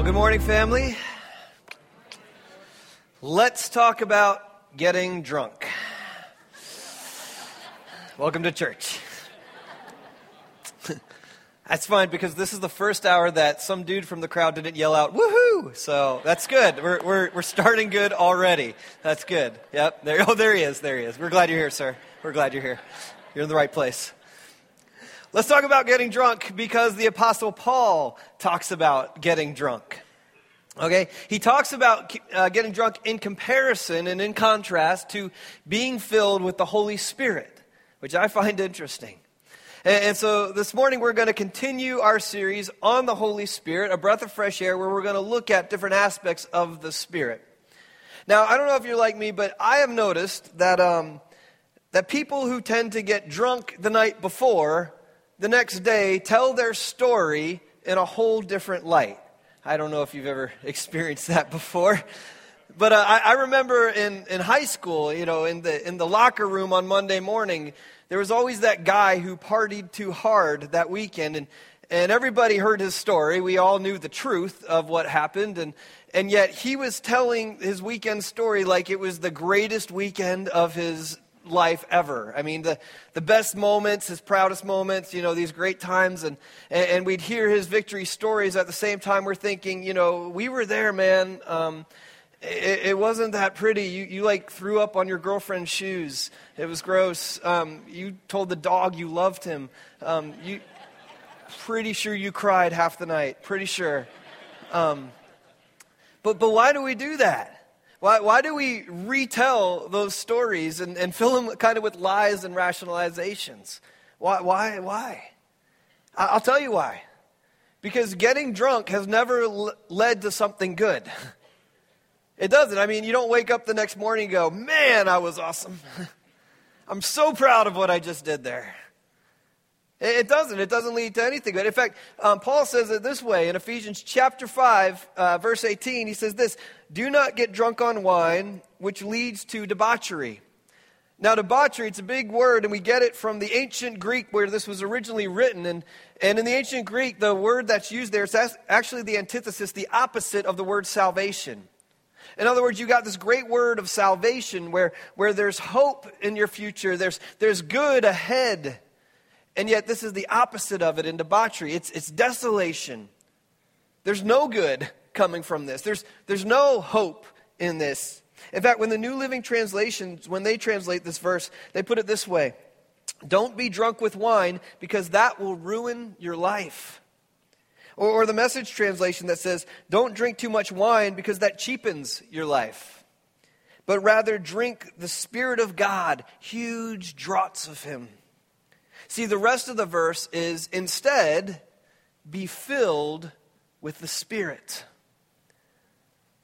Well, good morning, family. Let's talk about getting drunk. Welcome to church. That's fine because this is the first hour that some dude from the crowd didn't yell out, woohoo! So that's good. We're, we're, we're starting good already. That's good. Yep. There, oh, there he is. There he is. We're glad you're here, sir. We're glad you're here. You're in the right place. Let's talk about getting drunk because the Apostle Paul talks about getting drunk. Okay? He talks about uh, getting drunk in comparison and in contrast to being filled with the Holy Spirit, which I find interesting. And, so this morning we're going to continue our series on the Holy Spirit, a breath of fresh air, where we're going to look at different aspects of the Spirit. Now, I don't know if you're like me, but I have noticed that, um, that people who tend to get drunk the night before the next day tell their story in a whole different light. I don't know if you've ever experienced that before. But uh, I, I, remember in, in high school, you know, in the, in the locker room on Monday morning, there was always that guy who partied too hard that weekend. And, and everybody heard his story. We all knew the truth of what happened. And, and yet he was telling his weekend story like it was the greatest weekend of his life ever. I mean, the, the best moments, his proudest moments, you know, these great times. And, and, we'd hear his victory stories at the same time. We're thinking, you know, we were there, man. Um, it, it, wasn't that pretty. You, you like threw up on your girlfriend's shoes. It was gross. Um, you told the dog you loved him. Um, you, pretty sure you cried half the night. Pretty sure. Um, but, but why do we do that? Why, why do we retell those stories and, and fill them kind of with lies and rationalizations? Why? Why? Why? I'll tell you why. Because getting drunk has never l- led to something good. It doesn't. I mean, you don't wake up the next morning and go, man, I was awesome. I'm so proud of what I just did there. It doesn't. It doesn't lead to anything good. In fact, um, Paul says it this way in Ephesians chapter 5, uh, verse 18. He says this Do not get drunk on wine, which leads to debauchery. Now, debauchery, it's a big word, and we get it from the ancient Greek where this was originally written. And, and in the ancient Greek, the word that's used there is actually the antithesis, the opposite of the word salvation. In other words, you got this great word of salvation where, where there's hope in your future, there's, there's good ahead. And yet, this is the opposite of it in debauchery it's, it's desolation. There's no good coming from this, there's, there's no hope in this. In fact, when the New Living Translations, when they translate this verse, they put it this way Don't be drunk with wine because that will ruin your life. Or, or the message translation that says, Don't drink too much wine because that cheapens your life. But rather drink the Spirit of God, huge draughts of Him. See, the rest of the verse is instead, be filled with the Spirit.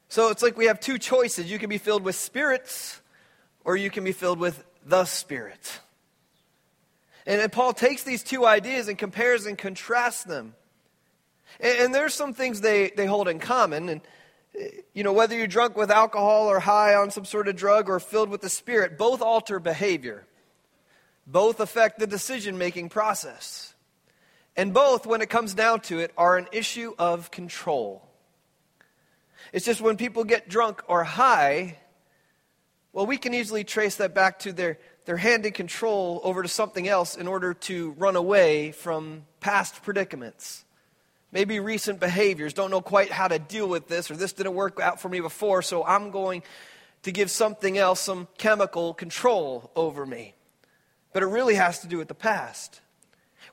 So it's like we have two choices. You can be filled with spirits, or you can be filled with the Spirit. And, and Paul takes these two ideas and compares and contrasts them. And, and there's some things they, they hold in common. And, you know, whether you're drunk with alcohol or high on some sort of drug or filled with the Spirit, both alter behavior. Both affect the decision making process. And both, when it comes down to it, are an issue of control. It's just when people get drunk or high, well, we can easily trace that back to their, their handing control over to something else in order to run away from past predicaments. Maybe recent behaviors, don't know quite how to deal with this, or this didn't work out for me before, so I'm going to give something else some chemical control over me but it really has to do with the past.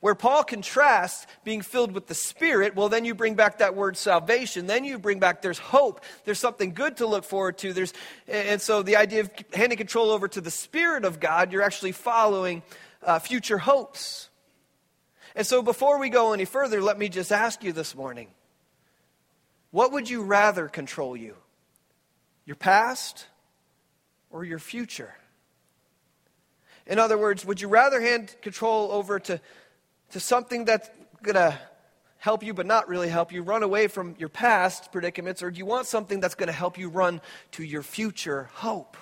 Where Paul contrasts being filled with the Spirit, well, then you bring back that word salvation. Then you bring back there's hope. There's something good to look forward to. There's, and so the idea of handing control over to the Spirit of God, you're actually following uh, future hopes. And so before we go any further, let me just ask you this morning what would you rather control you? Your past or your future? In other words, would you rather hand control over to, to something that's going to help you but not really help you, run away from your past predicaments, or do you want something that's going to help you run to your future hope?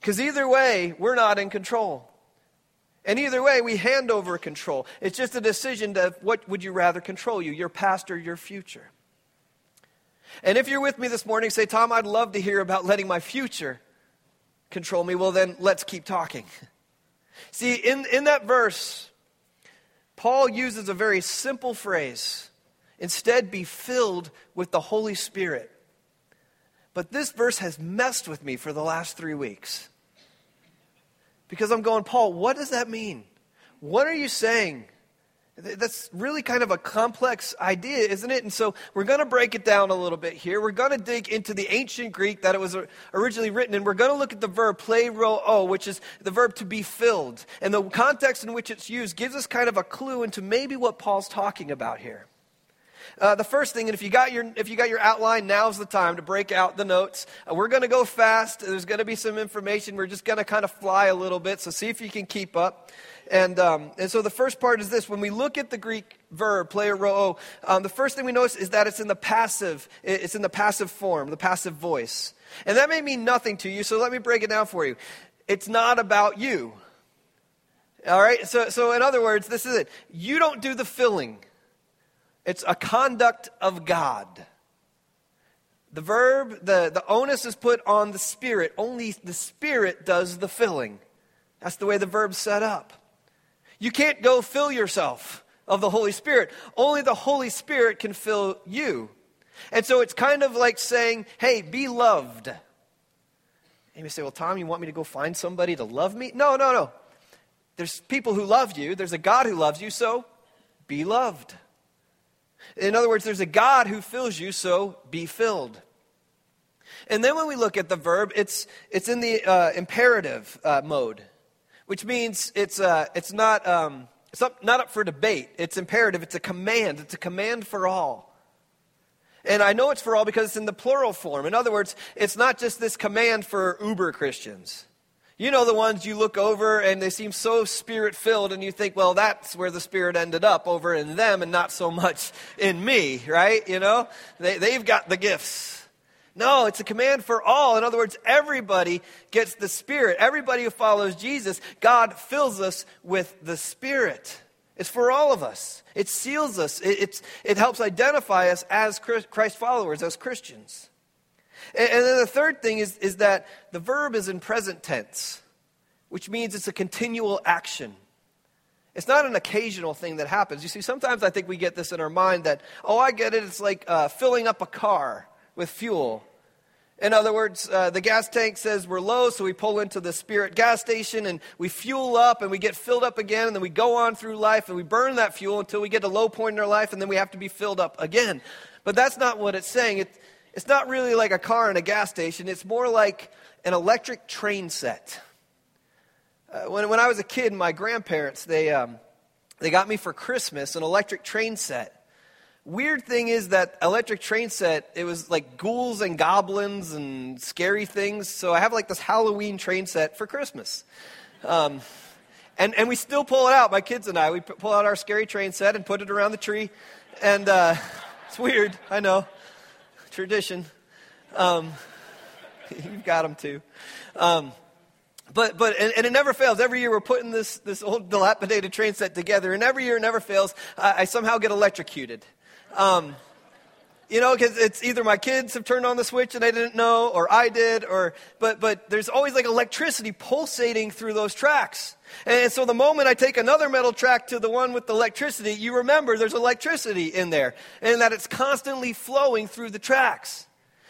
Because either way, we're not in control. And either way, we hand over control. It's just a decision of what would you rather control you, your past or your future. And if you're with me this morning, say, Tom, I'd love to hear about letting my future control me. Well, then let's keep talking. See, in, in that verse, Paul uses a very simple phrase instead, be filled with the Holy Spirit. But this verse has messed with me for the last three weeks. Because I'm going, Paul, what does that mean? What are you saying? That's really kind of a complex idea, isn't it? And so we're going to break it down a little bit here. We're going to dig into the ancient Greek that it was originally written and We're going to look at the verb pleroo, which is the verb to be filled. And the context in which it's used gives us kind of a clue into maybe what Paul's talking about here. Uh, the first thing, and if you got your if you got your outline, now's the time to break out the notes. Uh, we're going to go fast. There's going to be some information. We're just going to kind of fly a little bit. So see if you can keep up. And, um, and so the first part is this. When we look at the Greek verb, pleroo, um, the first thing we notice is that it's in the passive, it's in the passive form, the passive voice. And that may mean nothing to you, so let me break it down for you. It's not about you. All right? So, so in other words, this is it. You don't do the filling. It's a conduct of God. The verb, the, the onus is put on the Spirit. Only the Spirit does the filling. That's the way the verb's set up. You can't go fill yourself of the Holy Spirit. Only the Holy Spirit can fill you. And so it's kind of like saying, hey, be loved. And you say, well, Tom, you want me to go find somebody to love me? No, no, no. There's people who love you, there's a God who loves you, so be loved. In other words, there's a God who fills you, so be filled. And then when we look at the verb, it's, it's in the uh, imperative uh, mode which means it's, uh, it's, not, um, it's up, not up for debate. It's imperative. It's a command. It's a command for all. And I know it's for all because it's in the plural form. In other words, it's not just this command for uber Christians. You know the ones you look over and they seem so spirit filled, and you think, well, that's where the spirit ended up, over in them and not so much in me, right? You know? They, they've got the gifts. No, it's a command for all. In other words, everybody gets the Spirit. Everybody who follows Jesus, God fills us with the Spirit. It's for all of us. It seals us. It, it helps identify us as Christ followers, as Christians. And, and then the third thing is, is that the verb is in present tense, which means it's a continual action. It's not an occasional thing that happens. You see, sometimes I think we get this in our mind that, oh, I get it. It's like uh, filling up a car with fuel. In other words, uh, the gas tank says we're low, so we pull into the Spirit gas station and we fuel up and we get filled up again, and then we go on through life and we burn that fuel until we get a low point in our life, and then we have to be filled up again. But that's not what it's saying. It, it's not really like a car and a gas station, it's more like an electric train set. Uh, when, when I was a kid, my grandparents, they, um, they got me for Christmas an electric train set. Weird thing is that electric train set, it was like ghouls and goblins and scary things. So I have like this Halloween train set for Christmas. Um, and, and we still pull it out, my kids and I. We pull out our scary train set and put it around the tree. And uh, it's weird, I know. Tradition. Um, you've got them too. Um, but, but and, and, it never fails. Every year we're putting this, this old dilapidated train set together, and every year it never fails. I, I somehow get electrocuted. Um, you know, because it's either my kids have turned on the switch and they didn't know, or I did, or but but there's always like electricity pulsating through those tracks. And so the moment I take another metal track to the one with the electricity, you remember there's electricity in there, and that it's constantly flowing through the tracks.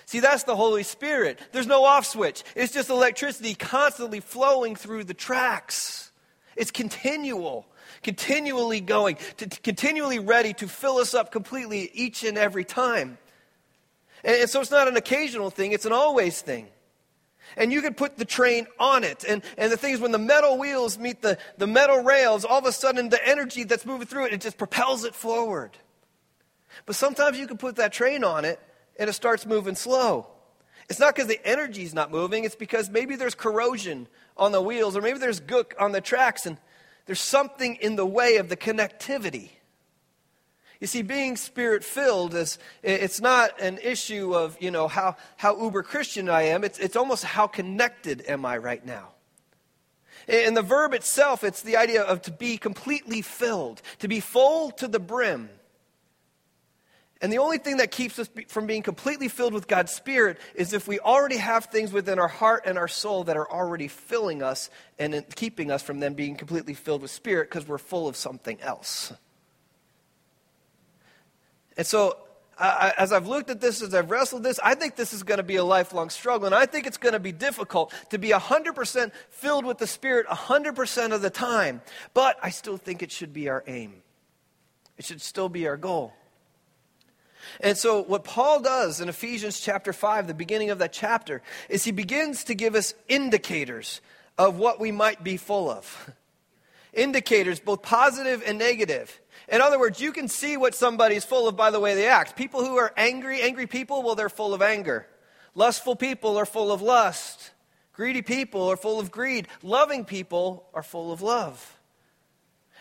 See, that's the Holy Spirit. There's no off switch. It's just electricity constantly flowing through the tracks. It's continual continually going, to, to continually ready to fill us up completely each and every time. And, and so it's not an occasional thing, it's an always thing. And you can put the train on it. And, and the thing is, when the metal wheels meet the, the metal rails, all of a sudden the energy that's moving through it, it just propels it forward. But sometimes you can put that train on it and it starts moving slow. It's not because the energy's not moving, it's because maybe there's corrosion on the wheels or maybe there's gook on the tracks and there's something in the way of the connectivity. You see, being spirit filled is it's not an issue of, you know, how, how uber Christian I am. It's, it's almost how connected am I right now. And the verb itself, it's the idea of to be completely filled, to be full to the brim. And the only thing that keeps us from being completely filled with God's Spirit is if we already have things within our heart and our soul that are already filling us and keeping us from them being completely filled with Spirit because we're full of something else. And so, I, as I've looked at this, as I've wrestled this, I think this is going to be a lifelong struggle. And I think it's going to be difficult to be 100% filled with the Spirit 100% of the time. But I still think it should be our aim, it should still be our goal. And so, what Paul does in Ephesians chapter 5, the beginning of that chapter, is he begins to give us indicators of what we might be full of. Indicators, both positive and negative. In other words, you can see what somebody's full of by the way they act. People who are angry, angry people, well, they're full of anger. Lustful people are full of lust. Greedy people are full of greed. Loving people are full of love.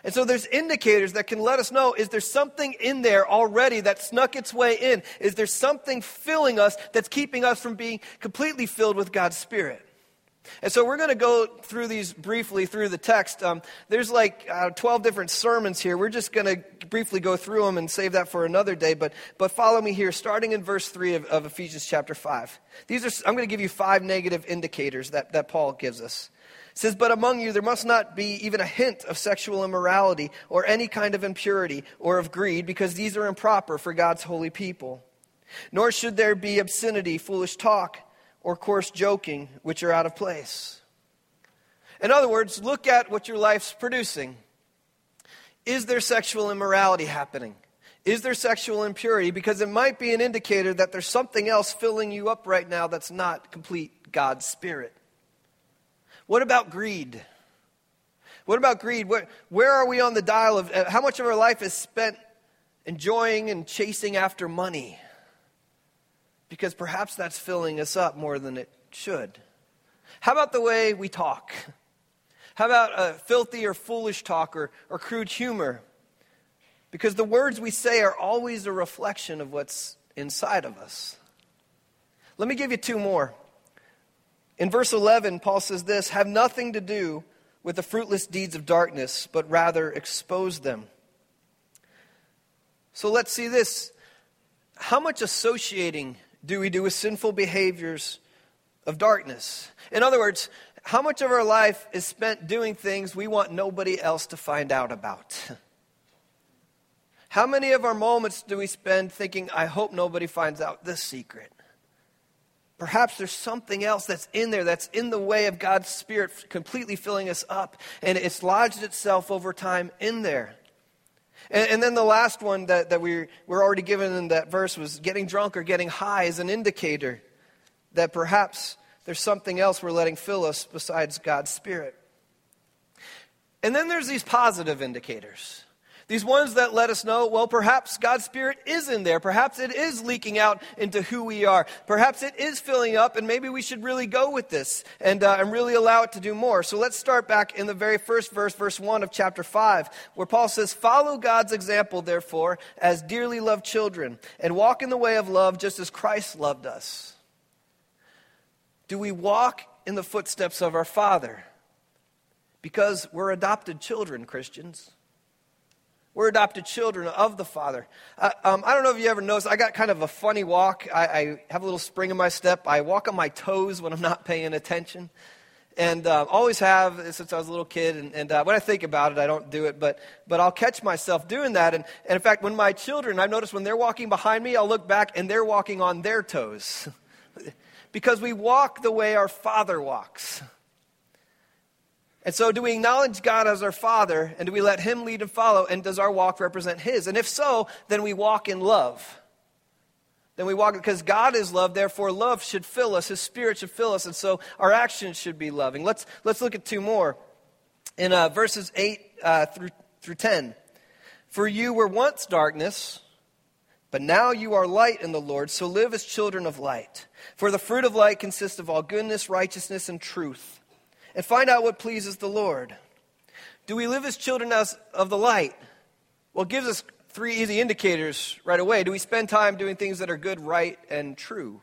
And so there's indicators that can let us know is there something in there already that snuck its way in? Is there something filling us that's keeping us from being completely filled with God's Spirit? And so we're going to go through these briefly through the text. Um, there's like uh, 12 different sermons here. We're just going to briefly go through them and save that for another day. But, but follow me here, starting in verse 3 of, of Ephesians chapter 5. These are, I'm going to give you five negative indicators that, that Paul gives us. It says, But among you there must not be even a hint of sexual immorality or any kind of impurity or of greed, because these are improper for God's holy people. Nor should there be obscenity, foolish talk, or coarse joking, which are out of place. In other words, look at what your life's producing. Is there sexual immorality happening? Is there sexual impurity? Because it might be an indicator that there's something else filling you up right now that's not complete God's Spirit. What about greed? What about greed? Where, where are we on the dial of uh, how much of our life is spent enjoying and chasing after money? Because perhaps that's filling us up more than it should. How about the way we talk? How about a filthy or foolish talk or, or crude humor? Because the words we say are always a reflection of what's inside of us. Let me give you two more. In verse 11, Paul says this have nothing to do with the fruitless deeds of darkness, but rather expose them. So let's see this. How much associating do we do with sinful behaviors of darkness? In other words, how much of our life is spent doing things we want nobody else to find out about? How many of our moments do we spend thinking, I hope nobody finds out this secret? Perhaps there's something else that's in there that's in the way of God's Spirit completely filling us up, and it's lodged itself over time in there. And, and then the last one that, that we were already given in that verse was getting drunk or getting high is an indicator that perhaps there's something else we're letting fill us besides God's Spirit. And then there's these positive indicators. These ones that let us know, well, perhaps God's Spirit is in there. Perhaps it is leaking out into who we are. Perhaps it is filling up, and maybe we should really go with this and, uh, and really allow it to do more. So let's start back in the very first verse, verse 1 of chapter 5, where Paul says, Follow God's example, therefore, as dearly loved children, and walk in the way of love just as Christ loved us. Do we walk in the footsteps of our Father? Because we're adopted children, Christians. We're adopted children of the Father. Uh, um, I don't know if you ever noticed, I got kind of a funny walk. I, I, have a little spring in my step. I walk on my toes when I'm not paying attention. And uh, always have since I was a little kid. And, and uh, when I think about it, I don't do it. But, but I'll catch myself doing that. And, and in fact, when my children, I've noticed when they're walking behind me, I'll look back and they're walking on their toes. because we walk the way our Father walks. And so, do we acknowledge God as our Father, and do we let Him lead and follow, and does our walk represent His? And if so, then we walk in love. Then we walk because God is love, therefore, love should fill us, His Spirit should fill us, and so our actions should be loving. Let's, let's look at two more. In uh, verses 8 uh, through, through 10. For you were once darkness, but now you are light in the Lord, so live as children of light. For the fruit of light consists of all goodness, righteousness, and truth and find out what pleases the Lord. Do we live as children of the light? Well, it gives us three easy indicators right away. Do we spend time doing things that are good, right, and true?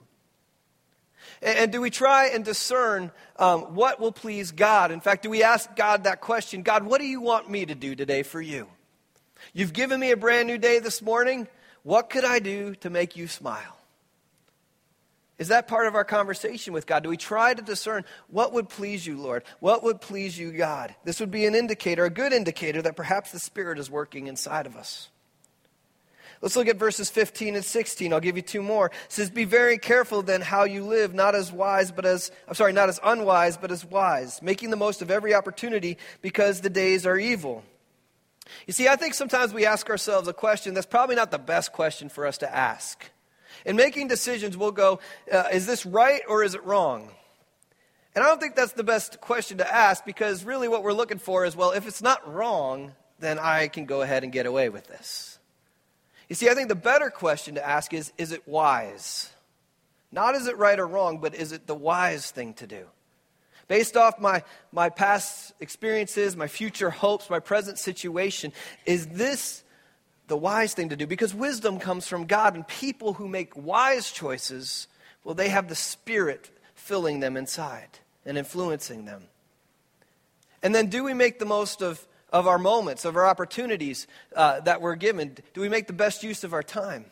And, and do we try and discern um, what will please God? In fact, do we ask God that question God, what do you want me to do today for you? You've given me a brand new day this morning. What could I do to make you smile? Is that part of our conversation with God? Do we try to discern what would please you, Lord? What would please you, God? This would be an indicator, a good indicator, that perhaps the Spirit is working inside of us. Let's look at verses 15 and 16. I'll give you two more. It says, Be very careful then how you live, not as wise, but as, I'm sorry, not as unwise, but as wise, making the most of every opportunity because the days are evil. You see, I think sometimes we ask ourselves a question that's probably not the best question for us to ask. In making decisions, we'll go, uh, is this right or is it wrong? And I don't think that's the best question to ask because really what we're looking for is, well, if it's not wrong, then I can go ahead and get away with this. You see, I think the better question to ask is, is it wise? Not is it right or wrong, but is it the wise thing to do? Based off my, my past experiences, my future hopes, my present situation, is this the wise thing to do? Because wisdom comes from God, and people who make wise choices, well, they have the Spirit filling them inside and influencing them. And then, do we make the most of, of our moments, of our opportunities uh, that we're given? Do we make the best use of our time?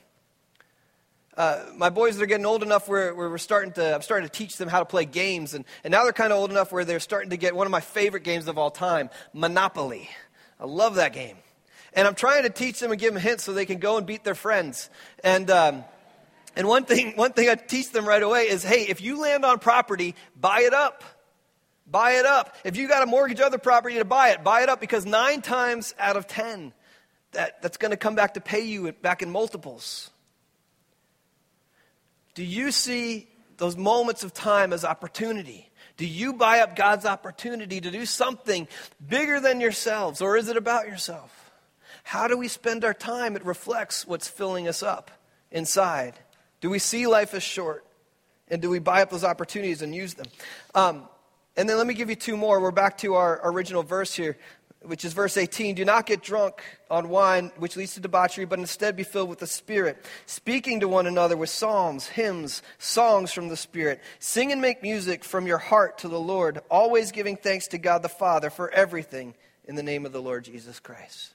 Uh, my boys are getting old enough where, where, we're starting to, I'm starting to teach them how to play games. And, and now they're kind of old enough where they're starting to get one of my favorite games of all time, Monopoly. I love that game. And I'm trying to teach them and give them hints so they can go and beat their friends. And, um, and one, thing, one thing I teach them right away is hey, if you land on property, buy it up. Buy it up. If you got to mortgage other property to buy it, buy it up because nine times out of ten, that, that's going to come back to pay you back in multiples. Do you see those moments of time as opportunity? Do you buy up God's opportunity to do something bigger than yourselves, or is it about yourself? How do we spend our time? It reflects what's filling us up inside. Do we see life as short? And do we buy up those opportunities and use them? Um, and then let me give you two more. We're back to our original verse here which is verse 18 do not get drunk on wine which leads to debauchery but instead be filled with the spirit speaking to one another with psalms hymns songs from the spirit sing and make music from your heart to the lord always giving thanks to god the father for everything in the name of the lord jesus christ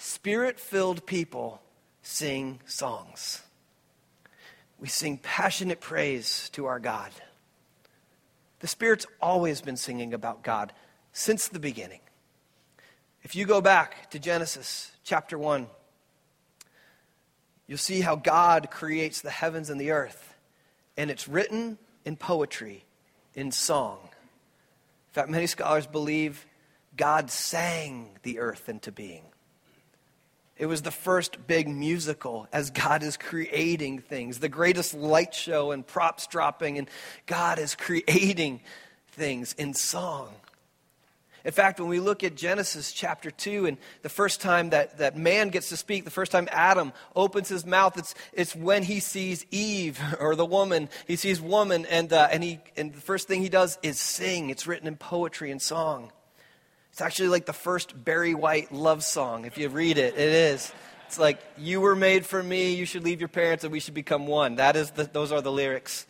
spirit filled people sing songs we sing passionate praise to our god the spirit's always been singing about god since the beginning if you go back to Genesis chapter 1, you'll see how God creates the heavens and the earth. And it's written in poetry, in song. In fact, many scholars believe God sang the earth into being. It was the first big musical as God is creating things, the greatest light show and props dropping, and God is creating things in song. In fact, when we look at Genesis chapter 2 and the first time that, that man gets to speak, the first time Adam opens his mouth, it's, it's when he sees Eve or the woman. He sees woman, and, uh, and, he, and the first thing he does is sing. It's written in poetry and song. It's actually like the first Barry White love song. If you read it, it is. It's like, You were made for me, you should leave your parents, and we should become one. That is the, those are the lyrics.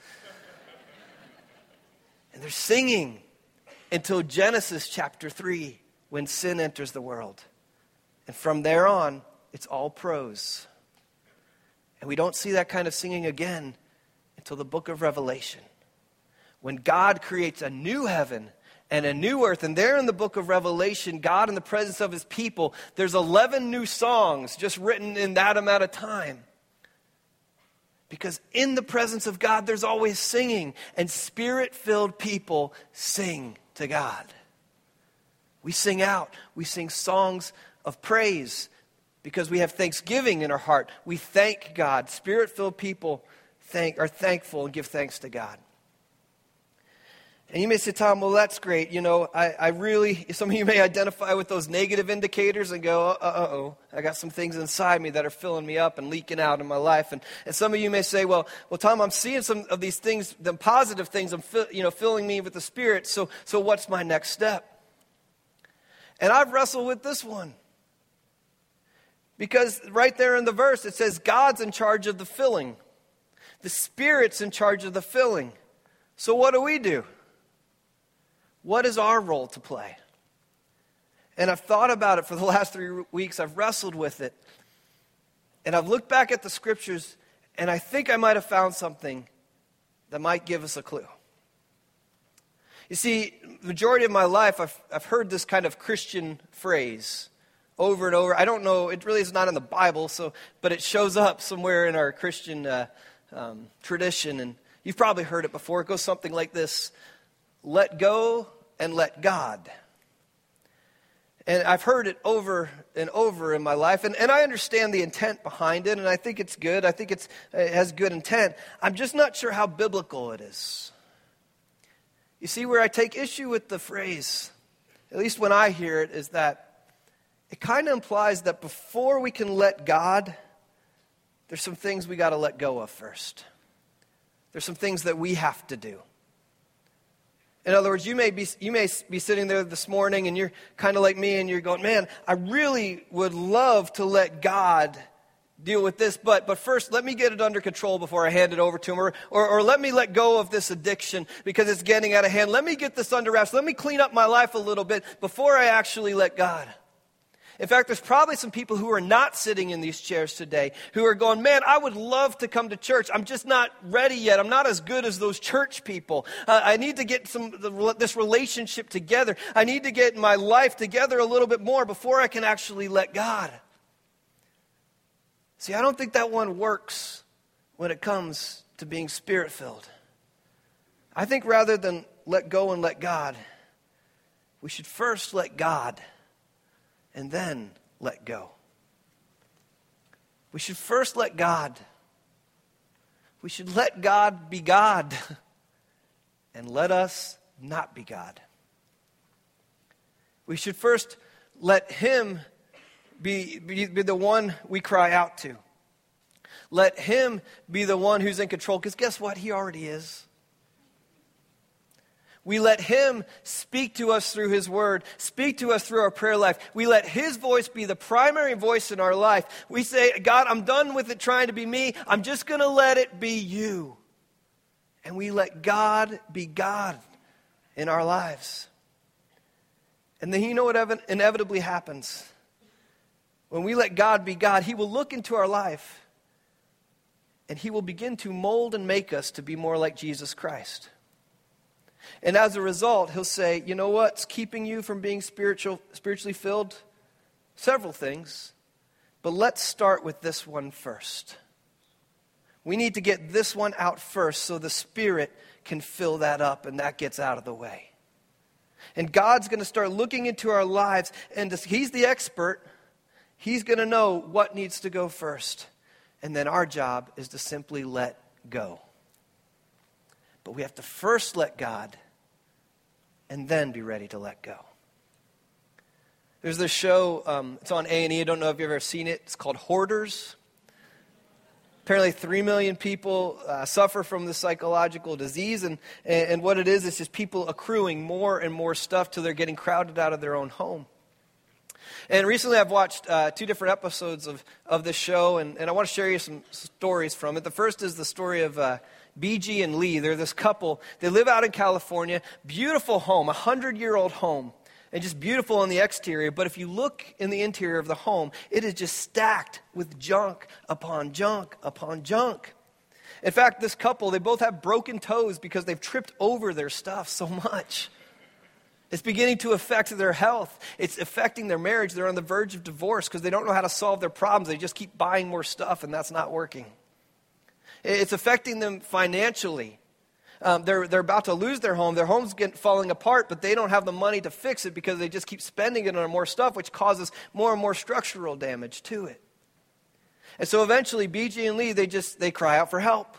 And they're singing until Genesis chapter 3 when sin enters the world. And from there on, it's all prose. And we don't see that kind of singing again until the book of Revelation. When God creates a new heaven and a new earth. And there in the book of Revelation, God in the presence of his people, there's 11 new songs just written in that amount of time. Because in the presence of God, there's always singing, and spirit filled people sing to God. We sing out, we sing songs of praise because we have thanksgiving in our heart. We thank God. Spirit filled people thank, are thankful and give thanks to God. And you may say, Tom, well, that's great. You know, I, I really, some of you may identify with those negative indicators and go, uh oh, I got some things inside me that are filling me up and leaking out in my life. And, and some of you may say, well, well, Tom, I'm seeing some of these things, the positive things, I'm, you know, filling me with the Spirit. So, so what's my next step? And I've wrestled with this one. Because right there in the verse, it says God's in charge of the filling, the Spirit's in charge of the filling. So what do we do? What is our role to play? And I've thought about it for the last three weeks. I've wrestled with it. And I've looked back at the scriptures, and I think I might have found something that might give us a clue. You see, majority of my life, I've, I've heard this kind of Christian phrase over and over. I don't know, it really is not in the Bible, so, but it shows up somewhere in our Christian uh, um, tradition. And you've probably heard it before. It goes something like this Let go and let God. And I've heard it over and over in my life, and, and I understand the intent behind it, and I think it's good. I think it's, it has good intent. I'm just not sure how biblical it is. You see, where I take issue with the phrase, at least when I hear it, is that it kind of implies that before we can let God, there's some things we got to let go of first. There's some things that we have to do. In other words, you may be, you may be sitting there this morning and you're kind of like me and you're going, man, I really would love to let God deal with this, but, but first let me get it under control before I hand it over to him. Or, or, or let me let go of this addiction because it's getting out of hand. Let me get this under wraps. Let me clean up my life a little bit before I actually let God. In fact, there's probably some people who are not sitting in these chairs today who are going, Man, I would love to come to church. I'm just not ready yet. I'm not as good as those church people. Uh, I need to get some, the, this relationship together. I need to get my life together a little bit more before I can actually let God. See, I don't think that one works when it comes to being spirit filled. I think rather than let go and let God, we should first let God and then let go. We should first let God. We should let God be God and let us not be God. We should first let Him be, be, be the one we cry out to. Let Him be the one who's in control, because guess what? He already is. We let Him speak to us through His Word, speak to us through our prayer life. We let His voice be the primary voice in our life. We say, God, I'm done with it trying to be me. I'm just going to let it be you. And we let God be God in our lives. And then you know what inevitably happens? When we let God be God, He will look into our life and He will begin to mold and make us to be more like Jesus Christ. And as a result, he'll say, you know what's keeping you from being spiritual, spiritually filled? Several things. But let's start with this one first. We need to get this one out first so the Spirit can fill that up and that gets out of the way. And God's going to start looking into our lives, and He's the expert. He's going to know what needs to go first. And then our job is to simply let go. But we have to first let God and then be ready to let go. There's this show, um, it's on A&E. I don't know if you've ever seen it. It's called Hoarders. Apparently, 3 million people uh, suffer from this psychological disease. And, and what it is, is just people accruing more and more stuff till they're getting crowded out of their own home. And recently, I've watched uh, two different episodes of, of this show, and, and I want to share you some stories from it. The first is the story of uh, BG and Lee. They're this couple. They live out in California. Beautiful home, a hundred year old home. And just beautiful on the exterior. But if you look in the interior of the home, it is just stacked with junk upon junk upon junk. In fact, this couple, they both have broken toes because they've tripped over their stuff so much. It's beginning to affect their health. It's affecting their marriage. They're on the verge of divorce because they don't know how to solve their problems. They just keep buying more stuff, and that's not working. It's affecting them financially. Um, they're, they're about to lose their home. Their home's getting, falling apart, but they don't have the money to fix it because they just keep spending it on more stuff, which causes more and more structural damage to it. And so eventually, BG and Lee, they just they cry out for help.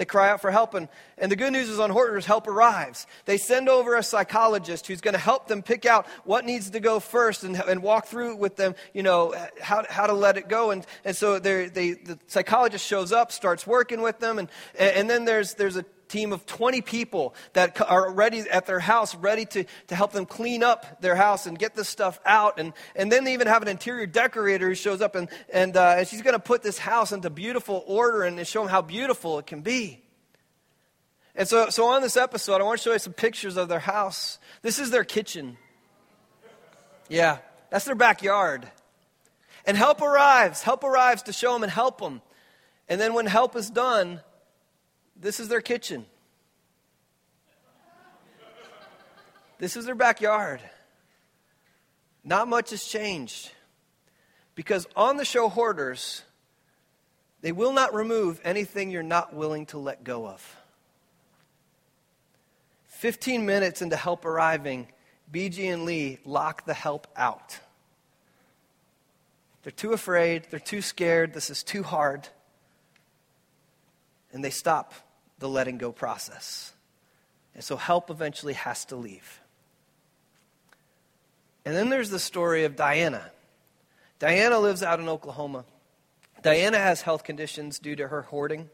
They cry out for help. And, and the good news is on Hoarders, help arrives. They send over a psychologist who's going to help them pick out what needs to go first and, and walk through with them, you know, how, how to let it go. And, and so they, the psychologist shows up, starts working with them. And, and then there's, there's a team of 20 people that are ready at their house, ready to, to help them clean up their house and get this stuff out. And, and then they even have an interior decorator who shows up and, and, uh, and she's going to put this house into beautiful order and show them how beautiful it can be. And so, so on this episode, I want to show you some pictures of their house. This is their kitchen. Yeah, that's their backyard. And help arrives. Help arrives to show them and help them. And then when help is done, this is their kitchen. This is their backyard. Not much has changed. Because on the show hoarders, they will not remove anything you're not willing to let go of. 15 minutes into help arriving, BG and Lee lock the help out. They're too afraid, they're too scared, this is too hard. And they stop the letting go process. And so help eventually has to leave. And then there's the story of Diana. Diana lives out in Oklahoma. Diana has health conditions due to her hoarding.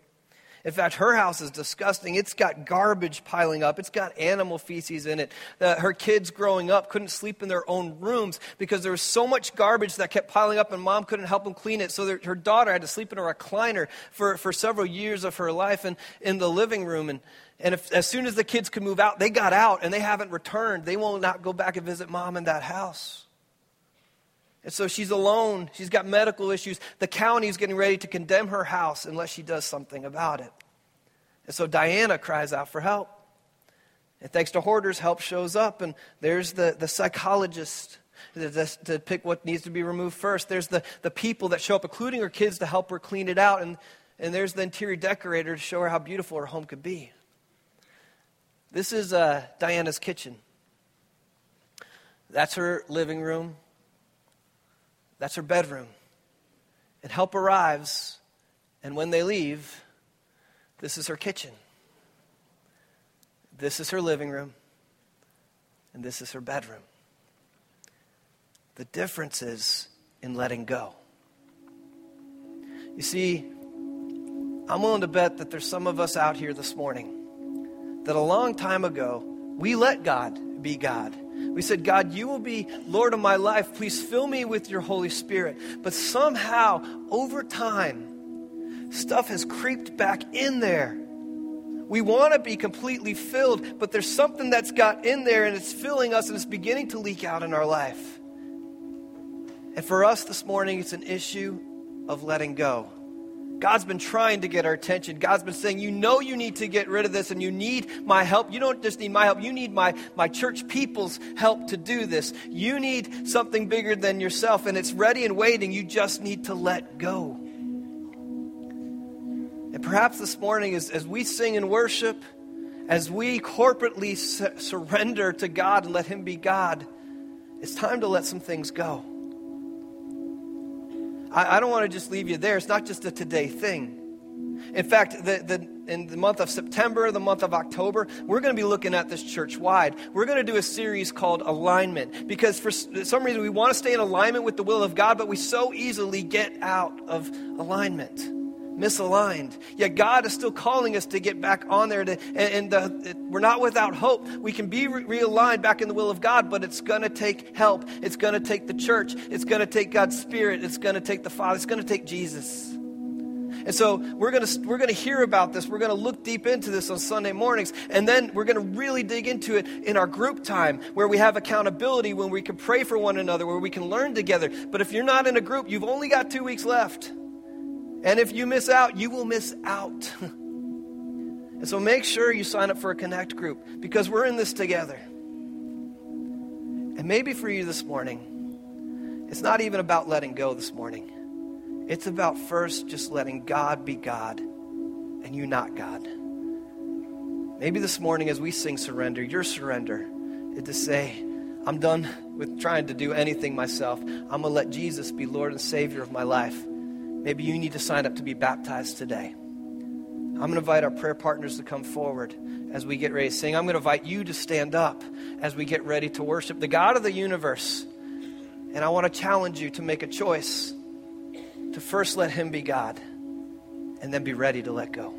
In fact, her house is disgusting. It's got garbage piling up. It's got animal feces in it. Uh, her kids growing up couldn't sleep in their own rooms because there was so much garbage that kept piling up, and mom couldn't help them clean it. So her daughter had to sleep in a recliner for, for several years of her life and in the living room. And, and if, as soon as the kids could move out, they got out and they haven't returned. They will not go back and visit mom in that house. And so she's alone. She's got medical issues. The county is getting ready to condemn her house unless she does something about it. And so Diana cries out for help. And thanks to hoarders, help shows up. And there's the, the psychologist to, to pick what needs to be removed first. There's the, the people that show up, including her kids, to help her clean it out. And, and there's the interior decorator to show her how beautiful her home could be. This is uh, Diana's kitchen. That's her living room. That's her bedroom. And help arrives, and when they leave, this is her kitchen. This is her living room. And this is her bedroom. The difference is in letting go. You see, I'm willing to bet that there's some of us out here this morning that a long time ago we let God be God. We said, God, you will be Lord of my life. Please fill me with your Holy Spirit. But somehow, over time, stuff has creeped back in there. We want to be completely filled, but there's something that's got in there and it's filling us and it's beginning to leak out in our life. And for us this morning, it's an issue of letting go. God's been trying to get our attention. God's been saying, You know, you need to get rid of this and you need my help. You don't just need my help, you need my, my church people's help to do this. You need something bigger than yourself, and it's ready and waiting. You just need to let go. And perhaps this morning, as, as we sing and worship, as we corporately su- surrender to God and let Him be God, it's time to let some things go. I, I don't want to just leave you there. It's not just a today thing. In fact, the, the, in the month of September, the month of October, we're going to be looking at this church wide. We're going to do a series called Alignment because for some reason we want to stay in alignment with the will of God, but we so easily get out of alignment misaligned. Yet God is still calling us to get back on there. To, and, and we're not without hope. We can be re- realigned back in the will of God, but it's going to take help. It's going to take the church. It's going to take God's Spirit. It's going to take the Father. It's going to take Jesus. And so we're going to we're going to hear about this. We're going to look deep into this on Sunday mornings, and then we're going to really dig into it in our group time, where we have accountability, when we can pray for one another, where we can learn together. But if you're not in a group, you've only got two weeks left. And if you miss out, you will miss out. and so make sure you sign up for a connect group because we're in this together. And maybe for you this morning, it's not even about letting go this morning. It's about first just letting God be God and you not God. Maybe this morning, as we sing surrender, your surrender is to say, I'm done with trying to do anything myself. I'm going to let Jesus be Lord and Savior of my life. Maybe you need to sign up to be baptized today. I'm going to invite our prayer partners to come forward as we get ready to sing. I'm going to invite you to stand up as we get ready to worship the God of the universe. And I want to challenge you to make a choice to first let Him be God and then be ready to let go.